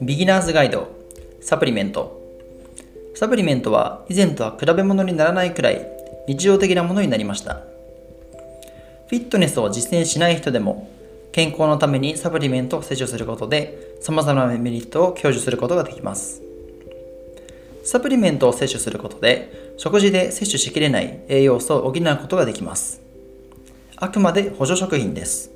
ビギナーズガイドサプリメント。サプリメントは以前とは比べ物にならないくらい日常的なものになりました。フィットネスを実践しない人でも健康のためにサプリメントを摂取することで様々なメリットを享受することができます。サプリメントを摂取することで食事で摂取しきれない栄養素を補うことができます。あくまで補助食品です。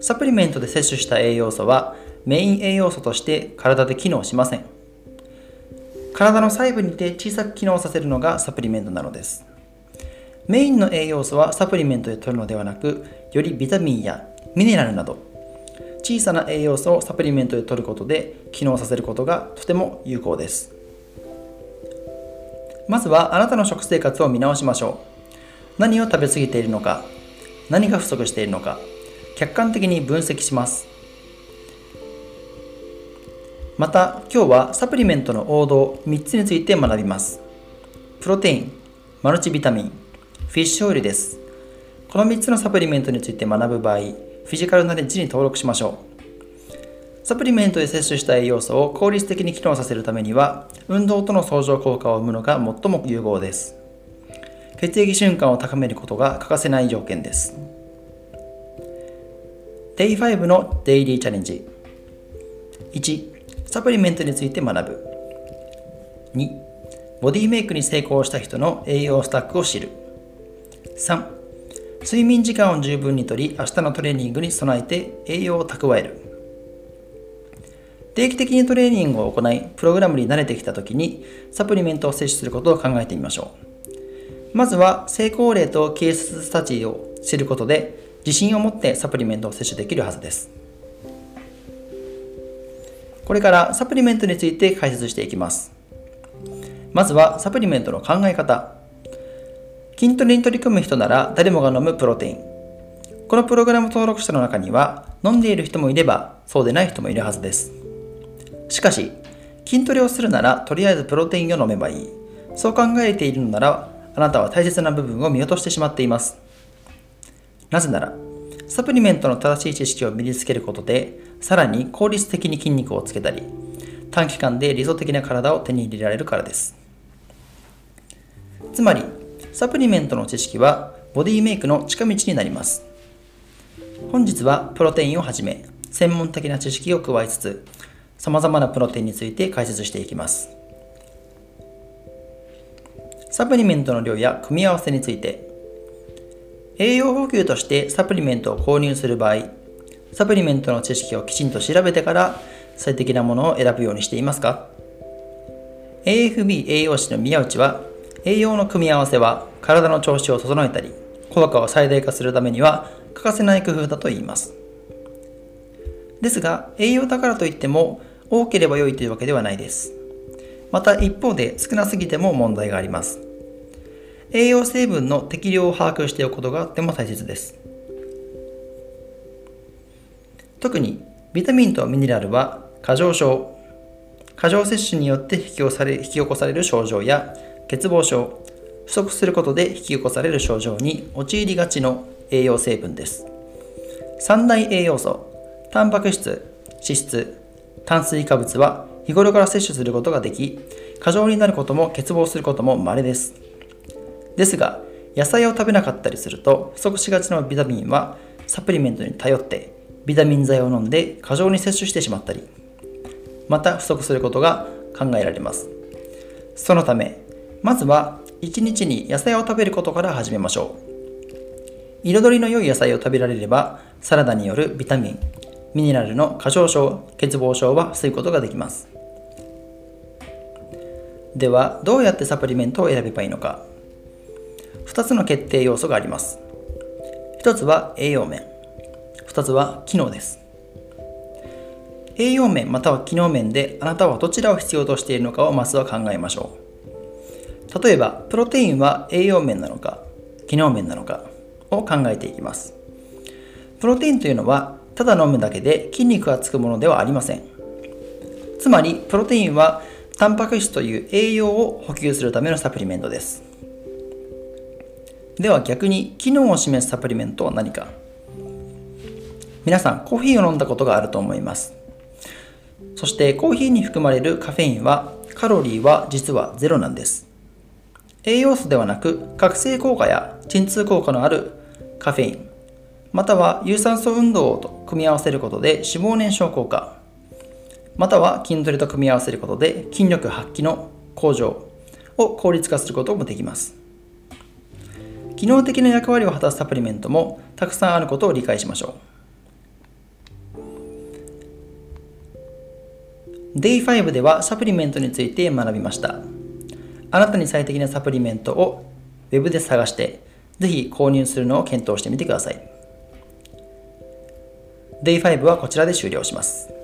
サプリメントで摂取した栄養素はメイン栄養素として体で機能しません。体の細部にて小さく機能させるのがサプリメントなのです。メインの栄養素はサプリメントで摂るのではなくよりビタミンやミネラルなど小さな栄養素をサプリメントで摂ることで機能させることがとても有効です。まずはあなたの食生活を見直しましょう。何を食べ過ぎているのか。何が不足しているのか客観的に分析します。また今日はサプリメントの王道3つについて学びます。プロテインマルチビタミンフィッシュオイルです。この3つのサプリメントについて学ぶ場合フィジカルナレッジに登録しましょう。サプリメントで摂取した栄養素を効率的に機能させるためには、運動との相乗効果を生むのが最も有効です。血液循環を高めることが欠かせない条件です。Day5 のデイリーチャレンジ。1、サプリメントについて学ぶ。2、ボディメイクに成功した人の栄養スタックを知る。3、睡眠時間を十分にとり、明日のトレーニングに備えて栄養を蓄える。定期的にトレーニングを行い、プログラムに慣れてきた時に、サプリメントを摂取することを考えてみましょう。まずは、成功例とケーススタジーを知ることで、自信を持ってサプリメントを摂取できるはずです。これからサプリメントについて解説していきます。まずはサプリメントの考え方。筋トレに取り組む人なら誰もが飲むプロテイン。このプログラム登録者の中には飲んでいる人もいればそうでない人もいるはずです。しかし、筋トレをするならとりあえずプロテインを飲めばいい。そう考えているのなら、あなたは大切な部分を見落としてしまっています。なぜなら、サプリメントの正しい知識を身につけることで、さらに効率的に筋肉をつけたり、短期間で理想的な体を手に入れられるからです。つまり、サプリメントの知識はボディメイクの近道になります。本日はプロテインをはじめ、専門的な知識を加えつつ、様々なプロテインについて解説していきます。サプリメントの量や組み合わせについて、栄養補給としてサプリメントを購入する場合、サプリメントの知識をきちんと調べてから最適なものを選ぶようにしていますか ?AFB 栄養士の宮内は、栄養の組み合わせは体の調子を整えたり、効果を最大化するためには欠かせない工夫だと言います。ですが、栄養だからといっても多ければ良いというわけではないです。また一方で少なすぎても問題があります。栄養成分の適量を把握しておくことがとても大切です。特にビタミンとミネラルは過剰症、過剰摂取によって引き起こされ引き起こされる症状や欠乏症、不足することで引き起こされる症状に陥りがちの栄養成分です。三大栄養素、タンパク質、脂質、炭水化物は日頃から摂取することができ、過剰になることも欠乏することも稀です。ですが、野菜を食べなかったりすると不足しがちなビタミンはサプリメントに頼ってビタミン剤を飲んで過剰に摂取してしまったり、また不足することが考えられます。そのため、まずは1日に野菜を食べることから始めましょう。彩りの良い野菜を食べられれば、サラダによるビタミン、ミネラルの過剰症、欠乏症は防ぐことができます。では、どうやってサプリメントを選べばいいのか。2つの決定要素があります。1つは栄養面。2つは機能です。栄養面または機能面であなたはどちらを必要としているのかをまずは考えましょう。例えば、プロテインは栄養面なのか、機能面なのかを考えていきます。プロテインというのはただ飲むだけで筋肉がつくものではありません。つまり、プロテインはタンパク質という栄養を補給するためのサプリメントです。では逆に機能を示すサプリメントは何か皆さんコーヒーを飲んだことがあると思いますそしてコーヒーに含まれるカフェインはカロリーは実はゼロなんです栄養素ではなく覚醒効果や鎮痛効果のあるカフェインまたは有酸素運動と組み合わせることで脂肪燃焼効果。または筋トレと組み合わせることで筋力発揮の向上を効率化することもできます。機能的な役割を果たすサプリメントもたくさんあることを理解しましょう。Day5 ではサプリメントについて学びました。あなたに最適なサプリメントを Web で探してぜひ購入するのを検討してみてください。Day5 はこちらで終了します。